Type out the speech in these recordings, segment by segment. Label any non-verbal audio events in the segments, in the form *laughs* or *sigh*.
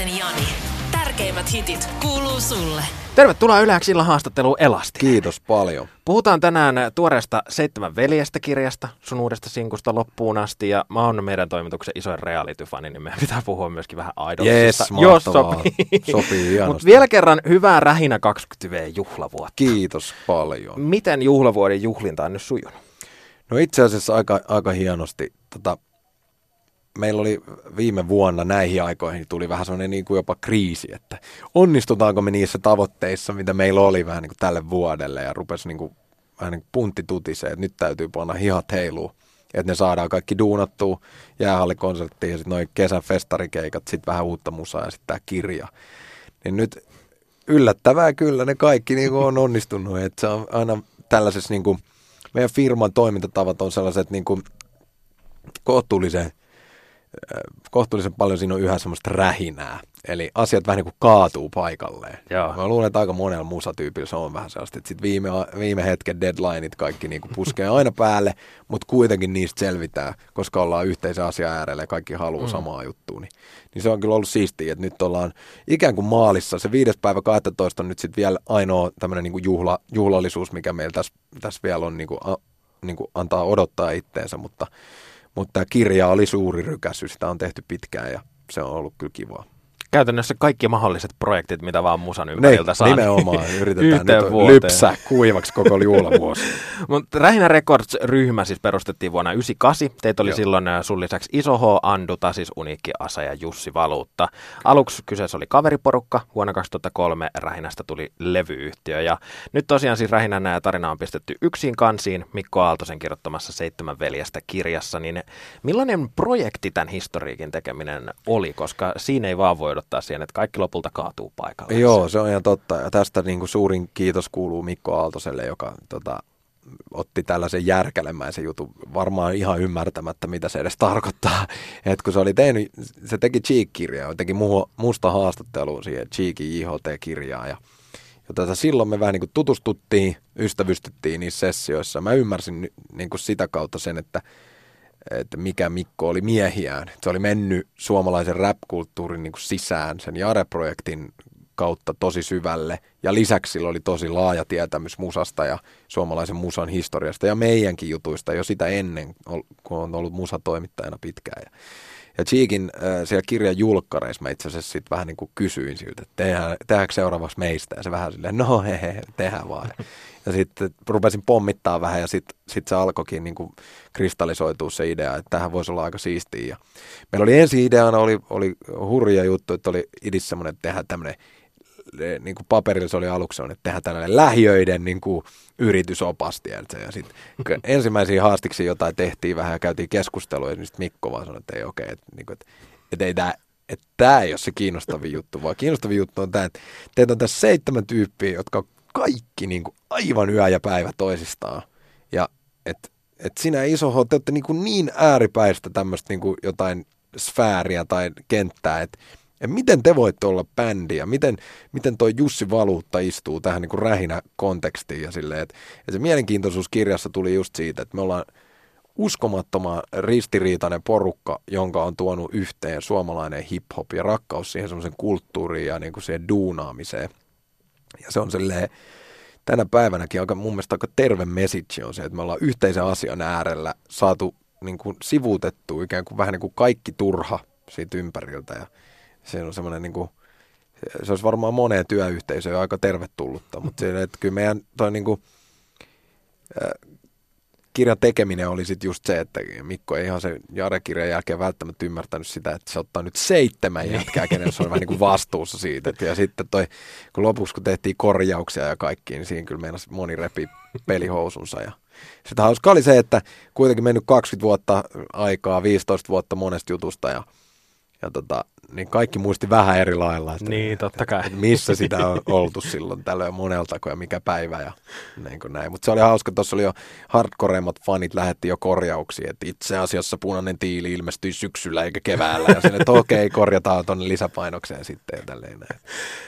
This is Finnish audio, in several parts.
Jääskeläisen Jani. Tärkeimmät hitit kuuluu sulle. Tervetuloa Yleäksi illan haastatteluun Elasti. Kiitos paljon. Puhutaan tänään tuoreesta Seitsemän veljestä kirjasta, sun uudesta sinkusta loppuun asti, ja mä oon meidän toimituksen isoin reality-fani, niin meidän pitää puhua myöskin vähän idolsista, Yes, jos sopii. Sopii. Mutta vielä kerran hyvää Rähinä 20V-juhlavuotta. Kiitos paljon. Miten juhlavuoden juhlinta on nyt sujunut? No itse asiassa aika, aika hienosti. Tota, meillä oli viime vuonna näihin aikoihin tuli vähän sellainen niin kuin jopa kriisi, että onnistutaanko me niissä tavoitteissa, mitä meillä oli vähän niin kuin tälle vuodelle ja rupesi niin kuin, vähän niin kuin puntti tutisee, että nyt täytyy panna hihat heiluu, että ne saadaan kaikki duunattua jäähallikonserttiin ja sitten noin kesän festarikeikat, sitten vähän uutta musaa ja sitten tämä kirja. Niin nyt yllättävää kyllä ne kaikki niin kuin on onnistunut, että se on aina tällaisessa niin kuin, meidän firman toimintatavat on sellaiset niin kuin kohtuullisen, kohtuullisen paljon siinä on yhä semmoista rähinää. Eli asiat vähän niin kuin kaatuu paikalleen. Joo. Mä luulen, että aika monella musatyypillä se on vähän sellaista, että sit viime, viime hetken deadlineit kaikki niin kuin puskee *laughs* aina päälle, mutta kuitenkin niistä selvitään, koska ollaan yhteisen asian äärellä ja kaikki haluaa mm. samaa juttua. Niin, niin se on kyllä ollut siistiä, että nyt ollaan ikään kuin maalissa. Se viides päivä 12 on nyt sitten vielä ainoa tämmöinen niin kuin juhla, juhlallisuus, mikä meillä tässä, tässä vielä on niin kuin, a, niin kuin antaa odottaa itteensä, mutta, mutta tämä kirja oli suuri rykäsy, sitä on tehty pitkään ja se on ollut kyllä kivaa. Käytännössä kaikki mahdolliset projektit, mitä vaan musan ympäriltä saa. Niin, nimenomaan. *laughs* Yritetään nyt vuoteen. lypsää kuivaksi koko juhlavuosi. *laughs* Mutta Rähinä Records-ryhmä siis perustettiin vuonna 1998. Teitä oli Joo. silloin äh, sun lisäksi Iso H, Andu, Tasis, Uniikki, Asa ja Jussi Valuutta. Aluksi kyseessä oli kaveriporukka. Vuonna 2003 Rähinästä tuli levyyhtiö. Ja nyt tosiaan siis Rähinän äh, tarina on pistetty yksin kansiin Mikko Aaltosen kirjoittamassa Seitsemän veljestä kirjassa. Niin millainen projekti tämän historiikin tekeminen oli? Koska siinä ei vaan voi odottaa siihen, että kaikki lopulta kaatuu paikalle. Joo, se on ihan totta. Ja tästä niin kuin suurin kiitos kuuluu Mikko Aaltoselle, joka tota, otti tällaisen järkälemäisen jutun, varmaan ihan ymmärtämättä, mitä se edes tarkoittaa. *laughs* Et kun se oli tehnyt, se teki Cheek-kirjaa, teki mu- musta haastattelua siihen Cheekin JHT-kirjaan. Ja, ja tota, silloin me vähän niin kuin tutustuttiin, ystävystyttiin niissä sessioissa. Mä ymmärsin niin kuin sitä kautta sen, että että mikä Mikko oli miehiään. Se oli mennyt suomalaisen rap-kulttuurin niin kuin sisään sen Jare-projektin kautta tosi syvälle. Ja lisäksi sillä oli tosi laaja tietämys musasta ja suomalaisen musan historiasta ja meidänkin jutuista jo sitä ennen, kun on ollut musatoimittajana pitkään. Ja, Cheekin äh, siellä kirjan julkkareissa mä itse asiassa sit vähän niin kuin kysyin siltä, että tehdään, tehdäänkö seuraavaksi meistä? Ja se vähän silleen, no he, he tehdään vaan. *laughs* Ja sitten rupesin pommittaa vähän ja sitten sit se alkoikin niin kuin kristallisoitua se idea, että tähän voisi olla aika siistiä. Ja meillä oli ensi ideana, oli, oli hurja juttu, että oli idis semmoinen, että tehdään tämmöinen niin kuin paperilla se oli aluksi sellainen, että tehdään tällainen lähiöiden niin kuin yritysopasti. tiedätkö? Ja sitten *laughs* ensimmäisiä haastiksi jotain tehtiin vähän ja käytiin keskustelua, ja sitten Mikko vaan sanoi, että ei okei, okay, että, niin kuin, että, että ei tämä että tämä ei ole se kiinnostavin *laughs* juttu, vaan kiinnostavin juttu on tämä, että teitä on tässä seitsemän tyyppiä, jotka on kaikki niin kuin aivan yö ja päivä toisistaan. Ja että et sinä iso H, te olette niin, kuin niin ääripäistä tämmöistä niin kuin jotain sfääriä tai kenttää, että ja miten te voitte olla bändi ja miten, miten toi Jussi Valuutta istuu tähän niin kuin rähinä kontekstiin ja silleen, että, ja se mielenkiintoisuus kirjassa tuli just siitä, että me ollaan uskomattoman ristiriitainen porukka, jonka on tuonut yhteen suomalainen hip-hop ja rakkaus siihen semmoisen kulttuuriin ja niin kuin siihen duunaamiseen. Ja se on silleen, tänä päivänäkin aika, mun mielestä aika terve message on se, että me ollaan yhteisen asian äärellä saatu niin kuin sivuutettua ikään kuin vähän niin kuin kaikki turha siitä ympäriltä ja se on semmoinen niin kuin, se olisi varmaan moneen työyhteisöön aika tervetullutta, mutta se, että kyllä meidän toi niin kuin, äh, kirjan tekeminen oli sitten just se, että Mikko ei ihan sen Jare-kirjan jälkeen välttämättä ymmärtänyt sitä, että se ottaa nyt seitsemän jätkää, kenen se on vähän niin kuin vastuussa siitä. Ja sitten toi, kun lopuksi kun tehtiin korjauksia ja kaikki, niin siinä kyllä meinasi moni repi pelihousunsa. Ja sitä hauska oli se, että kuitenkin mennyt 20 vuotta aikaa, 15 vuotta monesta jutusta ja, ja tota, niin kaikki muisti vähän eri lailla, että, Niin, totta kai. että missä sitä on oltu silloin tällöin moneltako ja mikä päivä ja niin kuin näin. Mutta se oli hauska, tuossa oli jo hardcoreimmat fanit lähetti jo korjauksia, että itse asiassa punainen tiili ilmestyi syksyllä eikä keväällä ja sinne, että okei, korjataan tuonne lisäpainokseen sitten ja tälleen näin.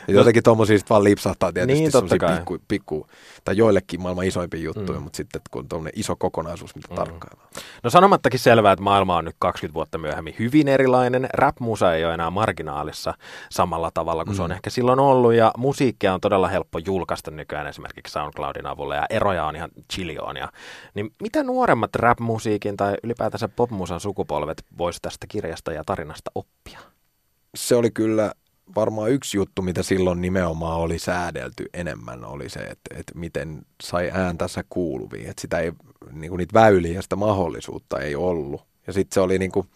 Ja jotenkin tuommoisia sitten vaan lipsahtaa tietysti Niin, kai. pikku, pikku, tai joillekin maailman isoimpia juttuja, Mm. mutta sitten kun on tuommoinen iso kokonaisuus, mitä Mm. tarkkaillaan. No sanomattakin selvää, että maailma on nyt 20 vuotta myöhemmin hyvin erilainen. Rap rap-musa ei ole enää marginaalissa samalla tavalla kuin mm. se on mm. ehkä silloin ollut, ja musiikkia on todella helppo julkaista nykyään esimerkiksi SoundCloudin avulla, ja eroja on ihan chilioonia. Niin mitä nuoremmat rap-musiikin tai ylipäätänsä popmusan sukupolvet voisi tästä kirjasta ja tarinasta oppia? Se oli kyllä varmaan yksi juttu, mitä silloin nimenomaan oli säädelty enemmän, oli se, että, että miten sai ääntänsä kuuluviin. Että sitä ei, niin kuin niitä väyliä ja sitä mahdollisuutta ei ollut. Ja sitten se oli niin kuin,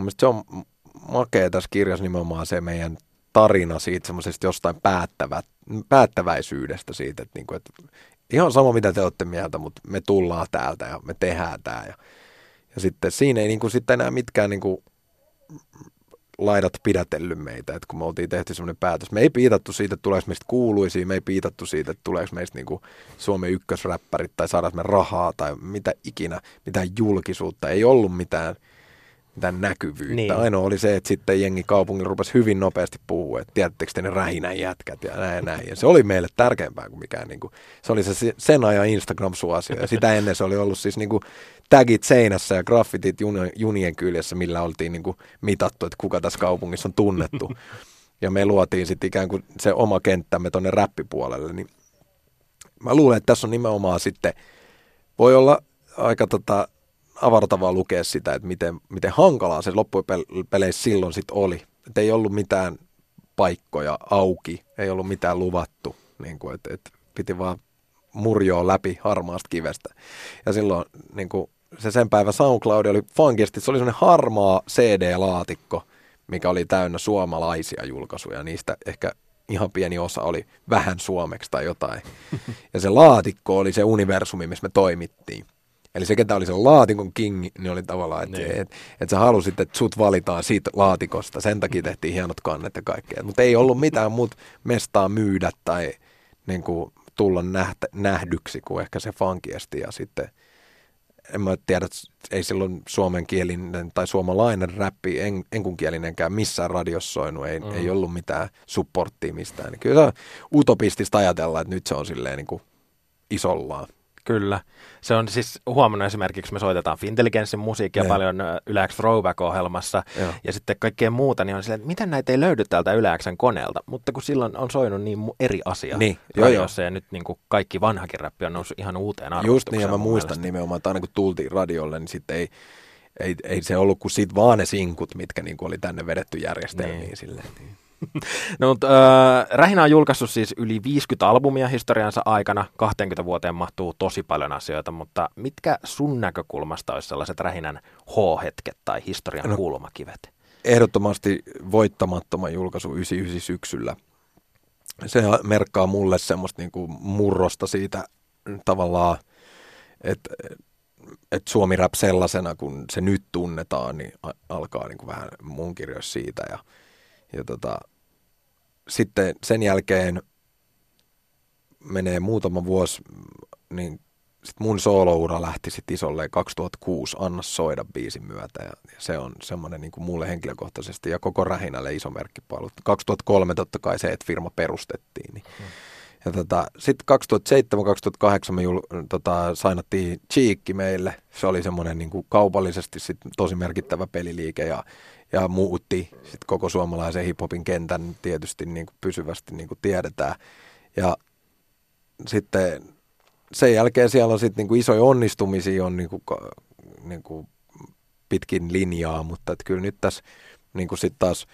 mun mielestä se on makea tässä kirjassa nimenomaan se meidän tarina siitä semmoisesta jostain päättävä, päättäväisyydestä siitä, että, niin kuin, että ihan sama mitä te olette mieltä, mutta me tullaan täältä ja me tehdään tämä. Ja, ja sitten siinä ei niin kuin, sitten enää mitkään niin kuin, laidat pidätellyt meitä, että kun me oltiin tehty semmoinen päätös. Me ei piitattu siitä, että tuleeko meistä kuuluisia, me ei piitattu siitä, että tuleeko meistä niinku Suomen ykkösräppärit tai saadaanko me rahaa tai mitä ikinä, mitään julkisuutta. Ei ollut mitään, mitään näkyvyyttä. Niin. Ainoa oli se, että sitten jengi kaupungin rupesi hyvin nopeasti puhua, että tiedättekö te ne rähinän jätkät ja näin ja näin. Ja se oli meille tärkeämpää kuin mikään, niin kuin, se oli se sen ajan Instagram-suosio. Ja sitä ennen se oli ollut siis niin kuin, tagit seinässä ja graffitit junien kyljessä, millä oltiin niin kuin mitattu, että kuka tässä kaupungissa on tunnettu. Ja me luotiin sitten ikään kuin se oma kenttämme tuonne räppipuolelle. Niin mä luulen, että tässä on nimenomaan sitten, voi olla aika tota, avartavaa lukea sitä, että miten, miten hankalaa se loppupeleissä silloin sitten oli. Että ei ollut mitään paikkoja auki, ei ollut mitään luvattu, niin kuin, että, että piti vaan murjoa läpi harmaasta kivestä. Ja silloin niin kuin, se sen päivän SoundCloud oli funkisti, se oli semmoinen harmaa CD-laatikko, mikä oli täynnä suomalaisia julkaisuja. Niistä ehkä ihan pieni osa oli vähän suomeksi tai jotain. *laughs* Ja se laatikko oli se universumi, missä me toimittiin. Eli se, ketä oli se laatikon king, niin oli tavallaan, että niin. et, et sä halusit, että sut valitaan siitä laatikosta. Sen takia tehtiin hienot kannet ja kaikkea. Mutta ei ollut mitään muut mestaa myydä tai niin kuin, tulla nähtä, nähdyksi kuin ehkä se funkiesti. Ja sitten en mä tiedä, ei silloin suomenkielinen tai suomalainen räppi, en, enkunkielinenkään missään radiossa ei, mm. ei ollut mitään supporttia mistään. Niin kyllä se on utopistista ajatella, että nyt se on silleen niin kuin isollaan. Kyllä. Se on siis huomannut esimerkiksi, me soitetaan Fintelligenssin musiikkia ne. paljon Yleäks Throwback-ohjelmassa Joo. ja sitten kaikkea muuta, niin on silleen, että miten näitä ei löydy täältä Yleäksen koneelta, mutta kun silloin on soinut niin eri asia niin. Joo, radiossa jo. ja nyt niin kuin kaikki vanhakin räppi on noussut ihan uuteen Just niin, ja mä muistan mielestä. nimenomaan, että aina kun tultiin radiolle, niin sitten ei, ei, ei se ollut kuin sit vaan ne sinkut, mitkä niin kuin oli tänne vedetty järjestelmiin. Niin. Silleen, niin. No, mutta, äh, Rähinä on julkaissut siis yli 50 albumia historiansa aikana. 20 vuoteen mahtuu tosi paljon asioita, mutta mitkä sun näkökulmasta olisi sellaiset Rähinän H-hetket tai historian no, kulmakivet? Ehdottomasti voittamattoman julkaisu 99 syksyllä. Se merkkaa mulle semmoista niin kuin murrosta siitä tavallaan, että et Suomi Rap sellaisena, kun se nyt tunnetaan, niin alkaa niin kuin vähän mun kirjoissa siitä. Ja, ja tota, sitten sen jälkeen menee muutama vuosi, niin sit mun sooloura lähti sitten isolle 2006 Anna soida biisin myötä ja, ja se on semmoinen niin mulle henkilökohtaisesti ja koko Rähinälle iso merkkipalvelu. 2003 totta kai se, että firma perustettiin. Niin. Hmm. Ja tota, sitten 2007-2008 me jul, tota, sainattiin Cheekki meille. Se oli semmoinen niin kaupallisesti sit tosi merkittävä peliliike ja ja muutti sit koko suomalaisen hiphopin kentän tietysti niin kuin pysyvästi niin kuin tiedetään. Ja sitten sen jälkeen siellä on sitten niin isoja onnistumisia on niin kuin, niin kuin pitkin linjaa, mutta että kyllä nyt tässä niin kuin sit taas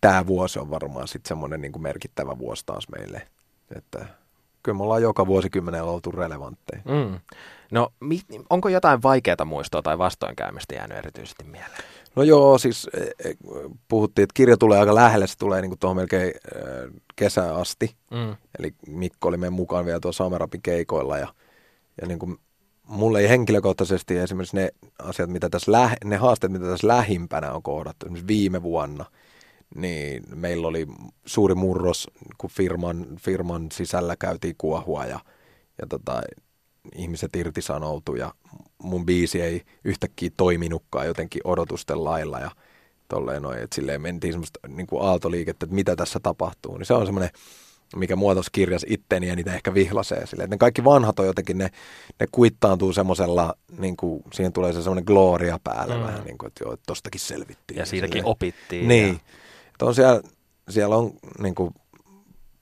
tämä vuosi on varmaan sitten semmoinen niin merkittävä vuosi taas meille. Että kyllä me ollaan joka vuosikymmenellä oltu relevantteja. Mm. No onko jotain vaikeaa muistoa tai vastoinkäymistä jäänyt erityisesti mieleen? No joo, siis e, e, puhuttiin, että kirja tulee aika lähelle, se tulee niin tuohon melkein kesään asti. Mm. Eli Mikko oli meidän mukaan vielä tuossa Amerapin keikoilla ja, ja niin kuin mulle ei henkilökohtaisesti esimerkiksi ne asiat, mitä tässä läh, ne haasteet, mitä tässä lähimpänä on kohdattu, esimerkiksi viime vuonna, niin meillä oli suuri murros, kun firman, firman sisällä käytiin kuohua ja, ja tota, ihmiset irtisanoutu ja mun biisi ei yhtäkkiä toiminutkaan jotenkin odotusten lailla ja tolleen noin, että silleen mentiin semmoista niin kuin aaltoliikettä, että mitä tässä tapahtuu, niin se on semmoinen mikä muotoskirjas itteeni ja niitä ehkä vihlasee. Sille. ne kaikki vanhat on jotenkin, ne, ne kuittaantuu semmoisella, niin kuin, siihen tulee se semmoinen gloria päälle mm. vähän, niin kuin, että joo, että tostakin selvittiin. Ja siitäkin silleen. opittiin. Niin. Ja... On siellä, siellä on niin kuin,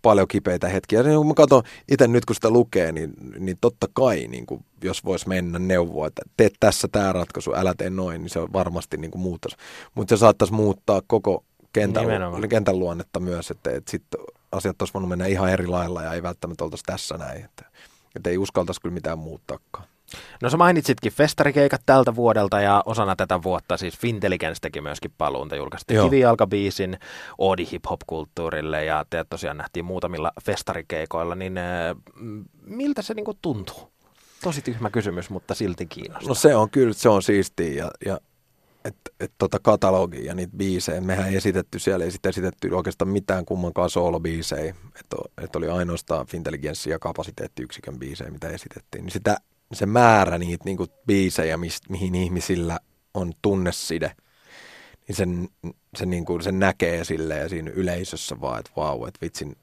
paljon kipeitä hetkiä. Ja kun mä katson itse nyt, kun sitä lukee, niin, niin totta kai, niin kuin, jos voisi mennä neuvoa, että teet tässä tämä ratkaisu, älä tee noin, niin se on varmasti niin kuin muuttaisi. Mutta se saattaisi muuttaa koko kentän, kentän luonnetta myös, että, että sitten asiat olisi voinut mennä ihan eri lailla ja ei välttämättä oltaisi tässä näin. Että, että ei uskaltaisi kyllä mitään muuttaakaan. No sä mainitsitkin festarikeikat tältä vuodelta ja osana tätä vuotta siis Fintelligence teki myöskin paluun. Te julkaisitte kivijalkabiisin Oodi hip-hop-kulttuurille ja te tosiaan nähtiin muutamilla festarikeikoilla, niin äh, miltä se niinku tuntuu? Tosi tyhmä kysymys, mutta silti kiinnostaa. No se on kyllä, se on siistiä ja, ja että et tota katalogia ja niitä biisejä, mehän ei esitetty siellä, ei sitten esitetty oikeastaan mitään kummankaan soolobiisejä, että et oli ainoastaan Fintelligenssi ja kapasiteettiyksikön biisejä, mitä esitettiin, niin sitä, se määrä niitä niinku biisejä, mist, mihin ihmisillä on tunneside, niin sen, sen, niinku, sen näkee silleen siinä yleisössä vaan, että vau, että vitsin,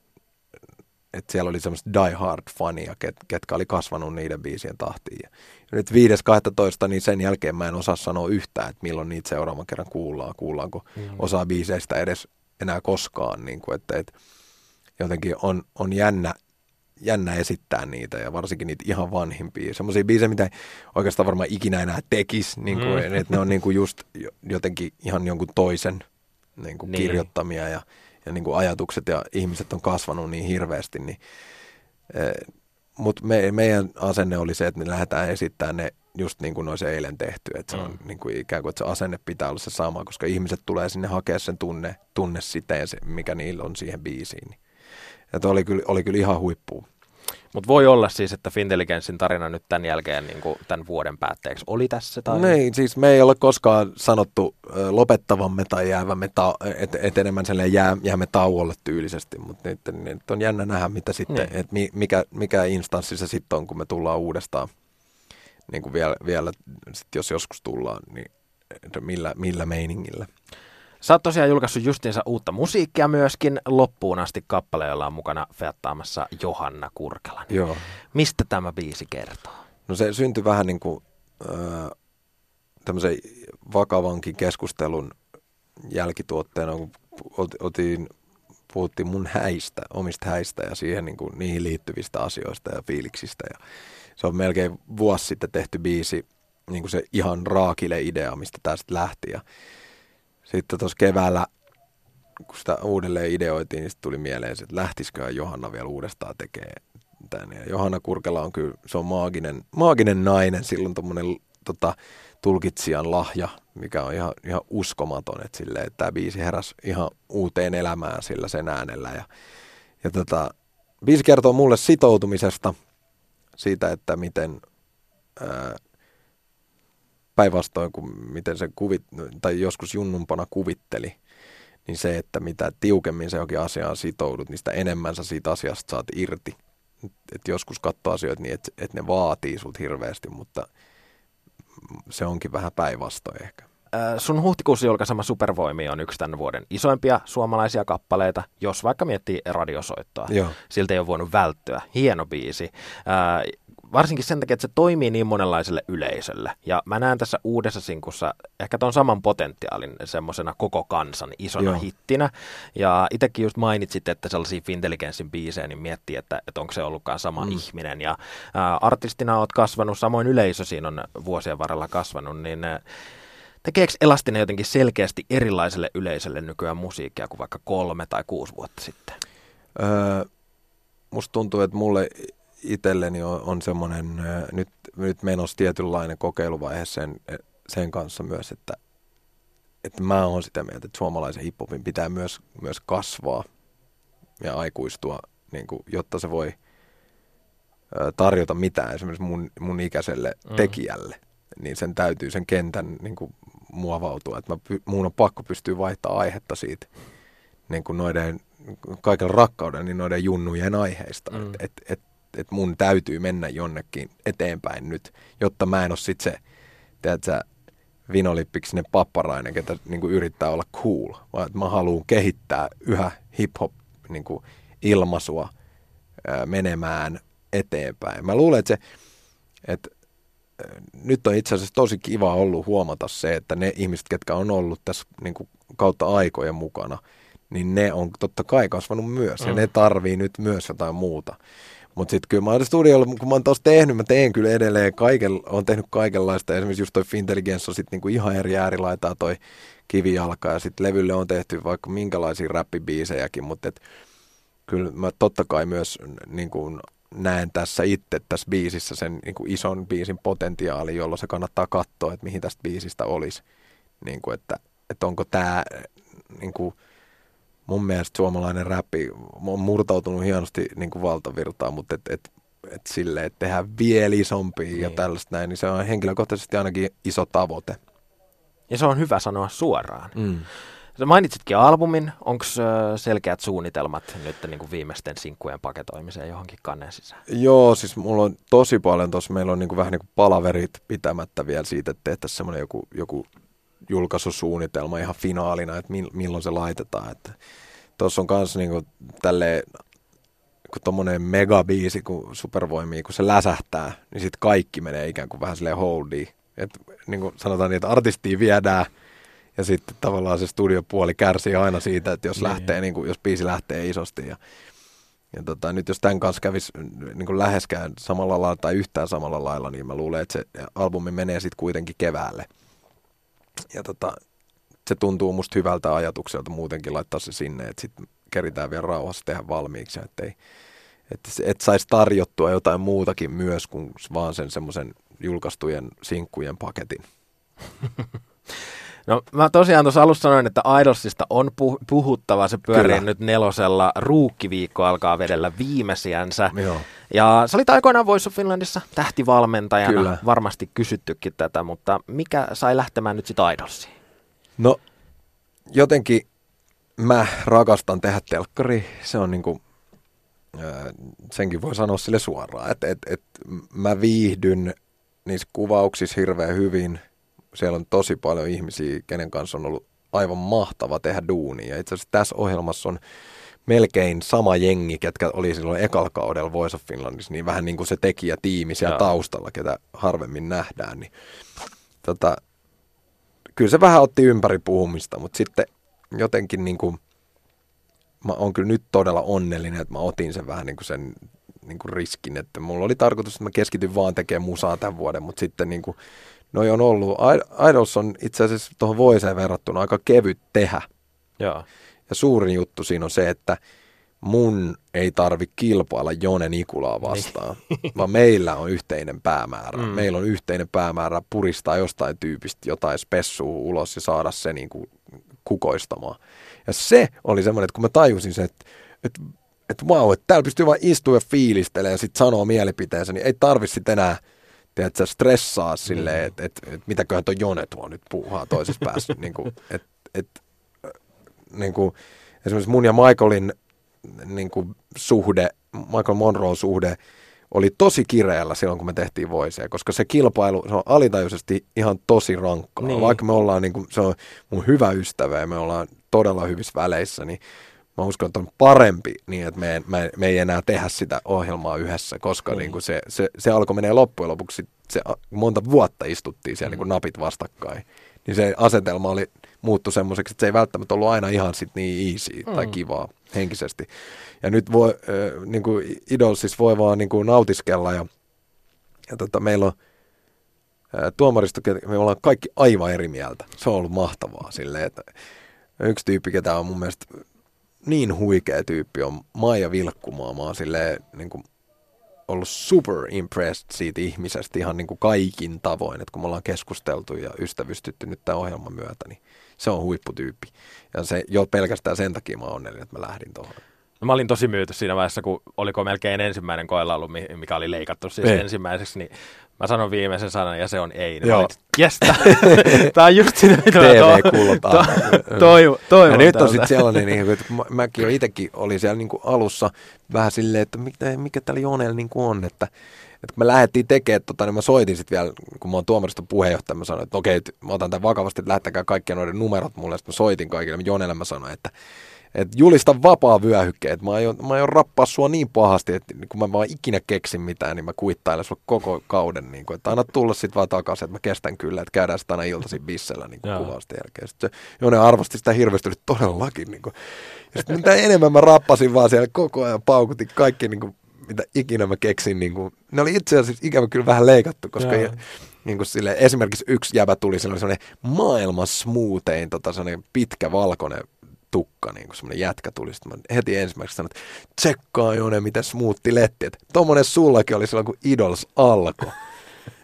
että siellä oli semmoista die hard fania, ket, ketkä oli kasvanut niiden biisien tahtiin. Ja nyt 5.12. niin sen jälkeen mä en osaa sanoa yhtään, että milloin niitä seuraavan kerran kuullaan. Kuullaanko mm. osaa biiseistä edes enää koskaan. Niin kuin, että, että jotenkin on, on jännä, jännä esittää niitä ja varsinkin niitä ihan vanhimpia. Semmoisia biisejä, mitä ei oikeastaan varmaan ikinä enää tekisi. Niin kuin, mm. Että ne on niin kuin just jotenkin ihan jonkun toisen niin kuin niin. kirjoittamia ja ja niin kuin ajatukset ja ihmiset on kasvanut niin hirveästi, niin eh, mutta me, meidän asenne oli se, että me lähdetään esittämään ne just niin kuin olisi eilen tehty. Että se on mm. niin kuin ikään kuin, että se asenne pitää olla se sama, koska ihmiset tulee sinne hakea sen tunne, tunne siteen, mikä niillä on siihen biisiin. Että oli kyllä, oli kyllä ihan huippu. Mutta voi olla siis, että Fintelligenssin tarina nyt tämän jälkeen, niin kuin tämän vuoden päätteeksi, oli tässä? Tai... Niin, siis me ei ole koskaan sanottu lopettavamme tai jäävämme, ta- et, et enemmän jää, jäämme tauolle tyylisesti, mutta nyt, nyt on jännä nähdä, mitä sitten, niin. että mikä, mikä instanssi se sitten on, kun me tullaan uudestaan, niin kuin vielä, vielä sit jos joskus tullaan, niin millä, millä meiningillä. Sä oot tosiaan julkaissut justiinsa uutta musiikkia myöskin loppuun asti kappale, jolla on mukana feattaamassa Johanna Kurkelan. Joo. Mistä tämä biisi kertoo? No se syntyi vähän niin kuin äh, tämmöisen vakavankin keskustelun jälkituotteena, kun otin, puhuttiin mun häistä, omista häistä ja siihen niin kuin, niihin liittyvistä asioista ja fiiliksistä. Ja se on melkein vuosi sitten tehty biisi, niin kuin se ihan raakile idea, mistä tämä sitten lähti. Ja sitten tuossa keväällä, kun sitä uudelleen ideoitiin, niin tuli mieleen, että lähtisikö Johanna vielä uudestaan tekemään tämän. Ja Johanna Kurkela on kyllä, se on maaginen, maaginen nainen, silloin tuommoinen tota, tulkitsijan lahja, mikä on ihan, ihan uskomaton, että, sille, että tämä biisi heräsi ihan uuteen elämään sillä sen äänellä. Ja, ja tota, biisi kertoo mulle sitoutumisesta, siitä, että miten ää, päinvastoin kuin miten se kuvit, tai joskus junnumpana kuvitteli, niin se, että mitä tiukemmin se jokin asiaan sitoudut, niin sitä enemmän sä siitä asiasta saat irti. Et joskus katsoo asioita niin, että et ne vaatii sut hirveästi, mutta se onkin vähän päinvastoin ehkä. Sun huhtikuussa julkaisema Supervoimi on yksi tämän vuoden isoimpia suomalaisia kappaleita, jos vaikka miettii radiosoittoa. Joo. Siltä ei ole voinut välttyä. Hieno biisi varsinkin sen takia, että se toimii niin monenlaiselle yleisölle. Ja mä näen tässä uudessa sinkussa ehkä tuon saman potentiaalin semmoisena koko kansan isona Joo. hittinä. Ja itsekin just mainitsit, että sellaisia Fintelligenssin biisejä, niin miettii, että, että onko se ollutkaan sama mm. ihminen. Ja ää, artistina oot kasvanut, samoin yleisö siinä on vuosien varrella kasvanut, niin ää, Tekeekö Elastinen jotenkin selkeästi erilaiselle yleisölle nykyään musiikkia kuin vaikka kolme tai kuusi vuotta sitten? Öö, musta tuntuu, että mulle itselleni on, on semmoinen nyt, nyt menossa tietynlainen kokeiluvaihe sen, sen kanssa myös, että, että mä oon sitä mieltä, että suomalaisen hiphopin pitää myös, myös kasvaa ja aikuistua, niin kuin, jotta se voi tarjota mitään esimerkiksi mun, mun ikäiselle mm. tekijälle, niin sen täytyy sen kentän niin kuin, muovautua. Että mä, mun on pakko pystyä vaihtamaan aihetta siitä niin kuin noiden, kaiken rakkauden niin noiden junnujen aiheista. Mm. Et, et, et että mun täytyy mennä jonnekin eteenpäin nyt, jotta mä en ole sit se, tiedätkö, vinolippiksinen papparainen, ketä niin kuin yrittää olla cool, vaan että mä haluan kehittää yhä hip-hop niin kuin ilmaisua ää, menemään eteenpäin. Mä luulen, että se, että nyt on itse asiassa tosi kiva ollut huomata se, että ne ihmiset, ketkä on ollut tässä niin kuin kautta aikojen mukana, niin ne on totta kai kasvanut myös, mm. ja ne tarvii nyt myös jotain muuta. Mutta sitten kyllä mä oon studiolla, kun mä oon tuossa tehnyt, mä teen kyllä edelleen, kaiken, on tehnyt kaikenlaista. Esimerkiksi just toi Fintelligence on sitten niinku ihan eri äärilaitaa toi kivijalka, ja sitten levylle on tehty vaikka minkälaisia räppibiisejäkin, mutta kyllä mä totta kai myös niin kuin näen tässä itse tässä biisissä sen niin kuin ison biisin potentiaali, jolloin se kannattaa katsoa, että mihin tästä biisistä olisi. Niin kuin, että, että onko tämä niin kuin, mun mielestä suomalainen räppi on murtautunut hienosti niin kuin valtavirtaan, mutta et, et, et sille, että tehdään vielä isompia niin. ja tällaista näin, niin se on henkilökohtaisesti ainakin iso tavoite. Ja se on hyvä sanoa suoraan. Mm. Sä mainitsitkin albumin. Onko selkeät suunnitelmat nyt niin kuin viimeisten sinkkujen paketoimiseen johonkin kanneen sisään? Joo, siis mulla on tosi paljon tuossa. Meillä on niin kuin vähän niin kuin palaverit pitämättä vielä siitä, että tehtäisiin semmoinen joku, joku julkaisusuunnitelma ihan finaalina, että milloin se laitetaan. Että tuossa on myös niin kuin tälleen kun tuommoinen megabiisi, kun supervoimii, kun se läsähtää, niin sitten kaikki menee ikään kuin vähän silleen holdiin. Et, niin kuin sanotaan niin, että artistia viedään – ja sitten tavallaan se studiopuoli kärsii aina siitä, että jos, niin, lähtee, niin kuin, jos biisi lähtee isosti. Ja, ja tota, nyt jos tämän kanssa kävisi niin kuin läheskään samalla lailla tai yhtään samalla lailla, niin mä luulen, että se albumi menee sitten kuitenkin keväälle. Ja tota, se tuntuu musta hyvältä ajatukselta muutenkin laittaa se sinne, että sitten keritään vielä rauhassa tehdä valmiiksi, ettei, että et saisi tarjottua jotain muutakin myös kuin vaan sen semmoisen julkaistujen sinkkujen paketin. *laughs* No mä tosiaan tuossa alussa sanoin, että Idolsista on puh- puhuttava. Se pyörii Kyllä. nyt nelosella. Ruukkiviikko alkaa vedellä viimeisiänsä. Joo. Ja sä olit aikoinaan Voice of Finlandissa tähtivalmentajana. Kyllä. Varmasti kysyttykin tätä, mutta mikä sai lähtemään nyt sitten Idolsiin? No jotenkin mä rakastan tehdä telkkari. Se on niinku, senkin voi sanoa sille suoraan, että et, et mä viihdyn niissä kuvauksissa hirveän hyvin – siellä on tosi paljon ihmisiä, kenen kanssa on ollut aivan mahtava tehdä duunia. Ja itse asiassa tässä ohjelmassa on melkein sama jengi, ketkä oli silloin ekalla kaudella Voice of Finlandissa, niin vähän niin kuin se tekijätiimi siellä Jaa. taustalla, ketä harvemmin nähdään. Niin, tota, kyllä se vähän otti ympäri puhumista, mutta sitten jotenkin niin kuin, mä oon kyllä nyt todella onnellinen, että mä otin sen vähän niin kuin sen niin kuin riskin, että mulla oli tarkoitus, että mä keskityn vaan tekemään musaa tämän vuoden, mutta sitten niin kuin, noi on ollut, Idols on itse asiassa tuohon voiseen verrattuna aika kevyt tehdä. Joo. Ja suurin juttu siinä on se, että mun ei tarvi kilpailla Jone Nikulaa vastaan, niin. vaan meillä on yhteinen päämäärä. Mm. Meillä on yhteinen päämäärä puristaa jostain tyypistä jotain spessua ulos ja saada se niin kuin kukoistamaan. Ja se oli semmoinen, että kun mä tajusin sen, että, että, että wow, että täällä pystyy vain istua ja fiilistelemään ja sitten sanoa mielipiteensä, niin ei tarvi sitten enää – tiedätkö, stressaa silleen, mm. että et, et, mitäköhän tuo Jone tuo nyt puuhaa toisessa päässä. niin kuin, et, et, niin kuin, esimerkiksi mun ja Michaelin niin kuin, suhde, Michael Monroe suhde, oli tosi kireällä silloin, kun me tehtiin Voisea, koska se kilpailu, se on alitajuisesti ihan tosi rankkaa. Niin. Vaikka me ollaan, niin kuin, se on mun hyvä ystävä ja me ollaan todella hyvissä väleissä, niin mä uskon, että on parempi niin, että me, me, me ei enää tehdä sitä ohjelmaa yhdessä, koska mm. niin kuin se, se, se alkoi menee loppujen lopuksi, se, monta vuotta istuttiin siellä mm. niin kuin napit vastakkain, niin se asetelma oli muuttu semmoiseksi, että se ei välttämättä ollut aina ihan sit niin easy mm. tai kivaa henkisesti. Ja nyt voi, äh, niin kuin Idolsissa voi vaan niin kuin nautiskella ja, ja tota, meillä on äh, tuomaristo, me ollaan kaikki aivan eri mieltä. Se on ollut mahtavaa silleen, että yksi tyyppi, ketä on mun mielestä niin huikea tyyppi on Maija Vilkkumaa. Mä oon silleen, niin kuin, ollut super impressed siitä ihmisestä ihan niin kuin kaikin tavoin, että kun me ollaan keskusteltu ja ystävystytty nyt tämän ohjelman myötä, niin se on huipputyyppi. Ja se jo pelkästään sen takia mä oon onnellinen, että mä lähdin tuohon. No mä olin tosi myyty siinä vaiheessa, kun oliko melkein ensimmäinen koelaulu, mikä oli leikattu siis ei. ensimmäiseksi, niin mä sanon viimeisen sanan ja se on ei. Niin Joo. Jes, *laughs* tää on just sitä, mitä TV kuulutaan. *laughs* toivon, toivon ja nyt on sitten sellainen, niin, että mä, mäkin jo itsekin olin siellä niin kuin alussa vähän silleen, että mikä, mikä täällä Joonella niin on, että että kun me lähdettiin tekemään, tota, niin mä soitin sitten vielä, kun mä oon tuomariston puheenjohtaja, mä sanoin, että okei, mä otan tämän vakavasti, että lähettäkää kaikkia noiden numerot mulle. Sitten mä soitin kaikille, Jonelle mä sanoin, että Et julista vapaa vyöhykke, että mä aion, mä aion rappaa sua niin pahasti, että kun mä vaan ikinä keksin mitään, niin mä kuittailen sua koko kauden. Niin kuin, että aina tulla sit vaan takaisin, että mä kestän kyllä, että käydään sitä aina iltaisin bissellä niin kuvausten jälkeen. Sitten Jone arvosti sitä hirveästi, todellakin. Niin kuin. Ja sitten mitä enemmän mä rappasin vaan siellä koko ajan paukutin kaikki niin kuin, mitä ikinä mä keksin. Niin kuin, ne oli itse asiassa ikävä kyllä vähän leikattu, koska ei, niin kuin sille, esimerkiksi yksi jäbä tuli, se oli sellainen maailman smoothein, tota, sellainen pitkä valkoinen tukka, niin kuin semmoinen jätkä tuli. Sitten mä heti ensimmäiseksi sanoin, että tsekkaa Jone, miten smoothi letti. Että tommonen sullakin oli silloin, kun Idols alkoi. *laughs*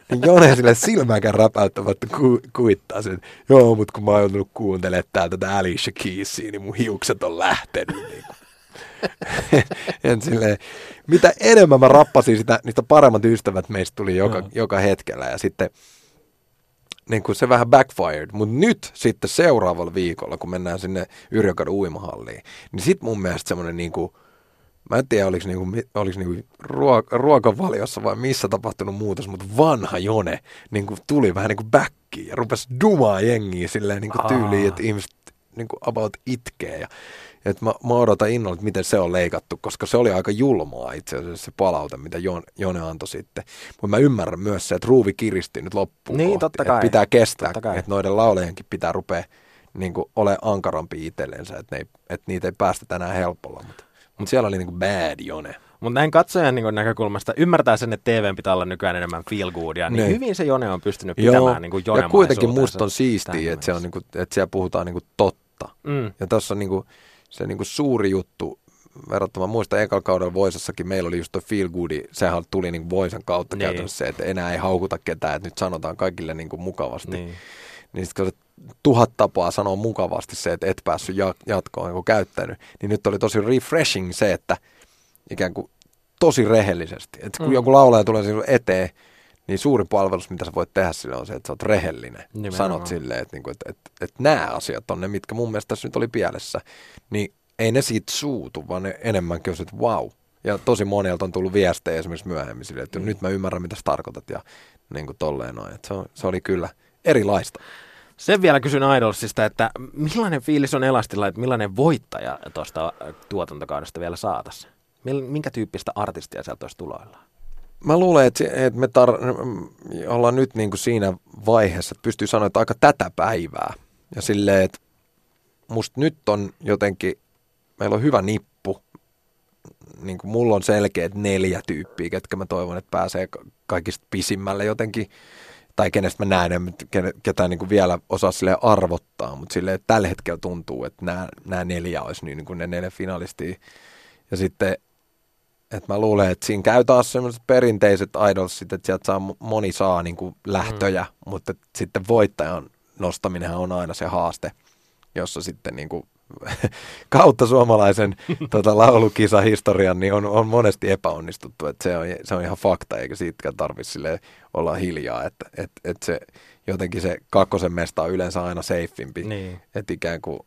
Niin Jone sille silmääkään räpäyttämättä ku, kuittaa sen, joo, mutta kun mä oon joutunut kuuntelemaan täältä tätä Alicia Keysia, niin mun hiukset on lähtenyt. Niin kuin. *laughs* en silleen, mitä enemmän mä rappasin sitä, niistä paremmat ystävät meistä tuli joka, joka hetkellä. Ja sitten niin kuin se vähän backfired, mutta nyt sitten seuraavalla viikolla, kun mennään sinne Yrjökadun uimahalliin, niin sitten mun mielestä semmoinen niin kuin, mä en tiedä oliko, niinku, oliko niinku ruok- ruokavaliossa vai missä tapahtunut muutos, mutta vanha Jone niin kuin tuli vähän niin kuin backiin ja rupesi dumaa jengiä silleen niin kuin tyyliin, että ihmiset niin kuin about itkee ja et mä, mä odotan innolla, että miten se on leikattu, koska se oli aika julmaa itse asiassa se palaute, mitä Jon, Jone antoi sitten. Mutta mä ymmärrän myös se, että ruuvi kiristi nyt loppuun niin, kohti, totta kai. että pitää kestää, että noiden laulejenkin pitää rupea niin ole ankarampi itsellensä, että, ne ei, että niitä ei päästä enää helpolla. Mutta mut siellä oli niin kuin bad Jone. Mutta näin katsojan niin näkökulmasta ymmärtää sen, että TVn pitää olla nykyään enemmän feel goodia, niin Niin. hyvin se Jone on pystynyt Joo, pitämään niin kuin ja kuitenkin musta on siistiä, että, se on niin kuin, että siellä puhutaan niin kuin totta. Mm. Ja tässä on niinku, se niinku suuri juttu verrattuna, muista ekalla kaudella Voisassakin meillä oli just feel goodi, sehän tuli niinku Voisan kautta Niin. niin. käytännössä se, että enää ei haukuta ketään, että nyt sanotaan kaikille niinku mukavasti. Niin, Niin. niin sitten kun se tuhat tapaa sanoa mukavasti se, että et päässyt ja- jatkoon niin käyttänyt, niin nyt oli tosi refreshing se, että ikään kuin tosi rehellisesti. Että kun Mm. mm. joku laulaja tulee sinulle eteen, niin suuri palvelus, mitä sä voit tehdä sille on se, että sä oot rehellinen. Nimenomaan. Sanot silleen, että, niinku, että, että, että nämä asiat on ne, mitkä mun mielestä tässä nyt oli pielessä. Niin ei ne siitä suutu, vaan ne enemmänkin on se, että wow. Ja tosi monelta on tullut viestejä esimerkiksi myöhemmin sille, että nyt mä ymmärrän, mitä sä tarkoitat ja niin kuin tolleen noin. Että se, on, se oli kyllä erilaista. Sen vielä kysyn Idolsista, että millainen fiilis on Elastilla, että millainen voittaja tuosta tuotantokaudesta vielä saataisiin? Mil- Minkä tyyppistä artistia sieltä olisi tuloillaan? Mä luulen, että, että me tar- ollaan nyt niin kuin siinä vaiheessa, että pystyy sanoa, että aika tätä päivää. Ja silleen, että musta nyt on jotenkin, meillä on hyvä nippu. Niin kuin mulla on selkeät neljä tyyppiä, ketkä mä toivon, että pääsee ka- kaikista pisimmälle jotenkin. Tai kenestä mä näen, en ketään niin kuin vielä osaa sille arvottaa, mutta että tällä hetkellä tuntuu, että nämä, nämä neljä olisi niin kuin ne neljä finalistia. Ja sitten että mä luulen, että siinä käy taas sellaiset perinteiset idolsit, että sieltä saa, moni saa niin kuin lähtöjä, mm. mutta et sitten voittajan nostaminenhan on aina se haaste, jossa sitten niin kuin, *laughs* kautta suomalaisen *laughs* tota, laulukisahistorian niin on, on monesti epäonnistuttu. Että se, on, se on ihan fakta, eikä siitäkään tarvitse olla hiljaa, että et, et se, jotenkin se kakkosen mesta on yleensä aina safeimpi. Niin. Että ikään kuin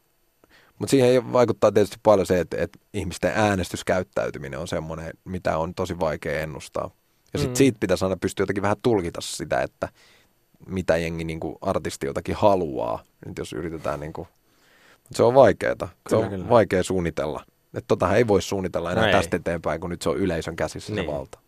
mutta siihen vaikuttaa tietysti paljon se, että, että ihmisten äänestyskäyttäytyminen on semmoinen, mitä on tosi vaikea ennustaa. Ja sitten Mm. siitä pitäisi aina pystyä jotenkin vähän tulkita sitä, että mitä jengi niin kuin artisti jotakin haluaa, nyt jos yritetään niin kuin, se on vaikeaa. Se on kyllä. vaikea suunnitella. Että totahan ei voi suunnitella enää No tästä eteenpäin, kun nyt se on yleisön käsissä Niin. se valta.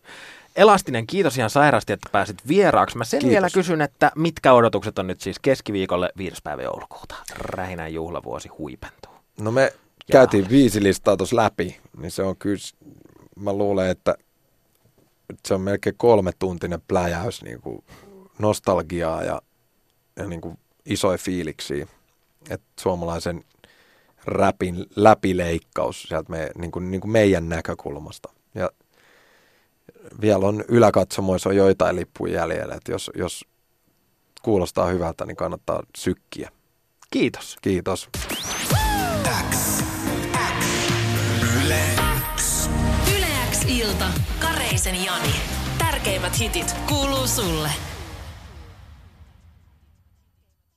Elastinen, kiitos ihan sairaasti, että pääsit vieraaksi. Mä sen Kiitos. vielä kysyn, että mitkä odotukset on nyt siis keskiviikolle 5. päivä joulukuuta? Rähinän juhlavuosi huipentuu. No me käytiin viisi listaa tuossa läpi, niin se on kyllä, mä luulen, että se on melkein kolme tuntinen pläjäys niin kuin nostalgiaa ja, ja niin kuin isoja fiiliksiä. Että suomalaisen räpin läpileikkaus sieltä me, niin kuin, niin kuin meidän näkökulmasta. Ja vielä on yläkatsomoissa on joitain lippuja jäljellä, että jos, jos kuulostaa hyvältä, niin kannattaa sykkiä. Kiitos. Kiitos. Jani. Tärkeimmät hitit kuuluu sulle.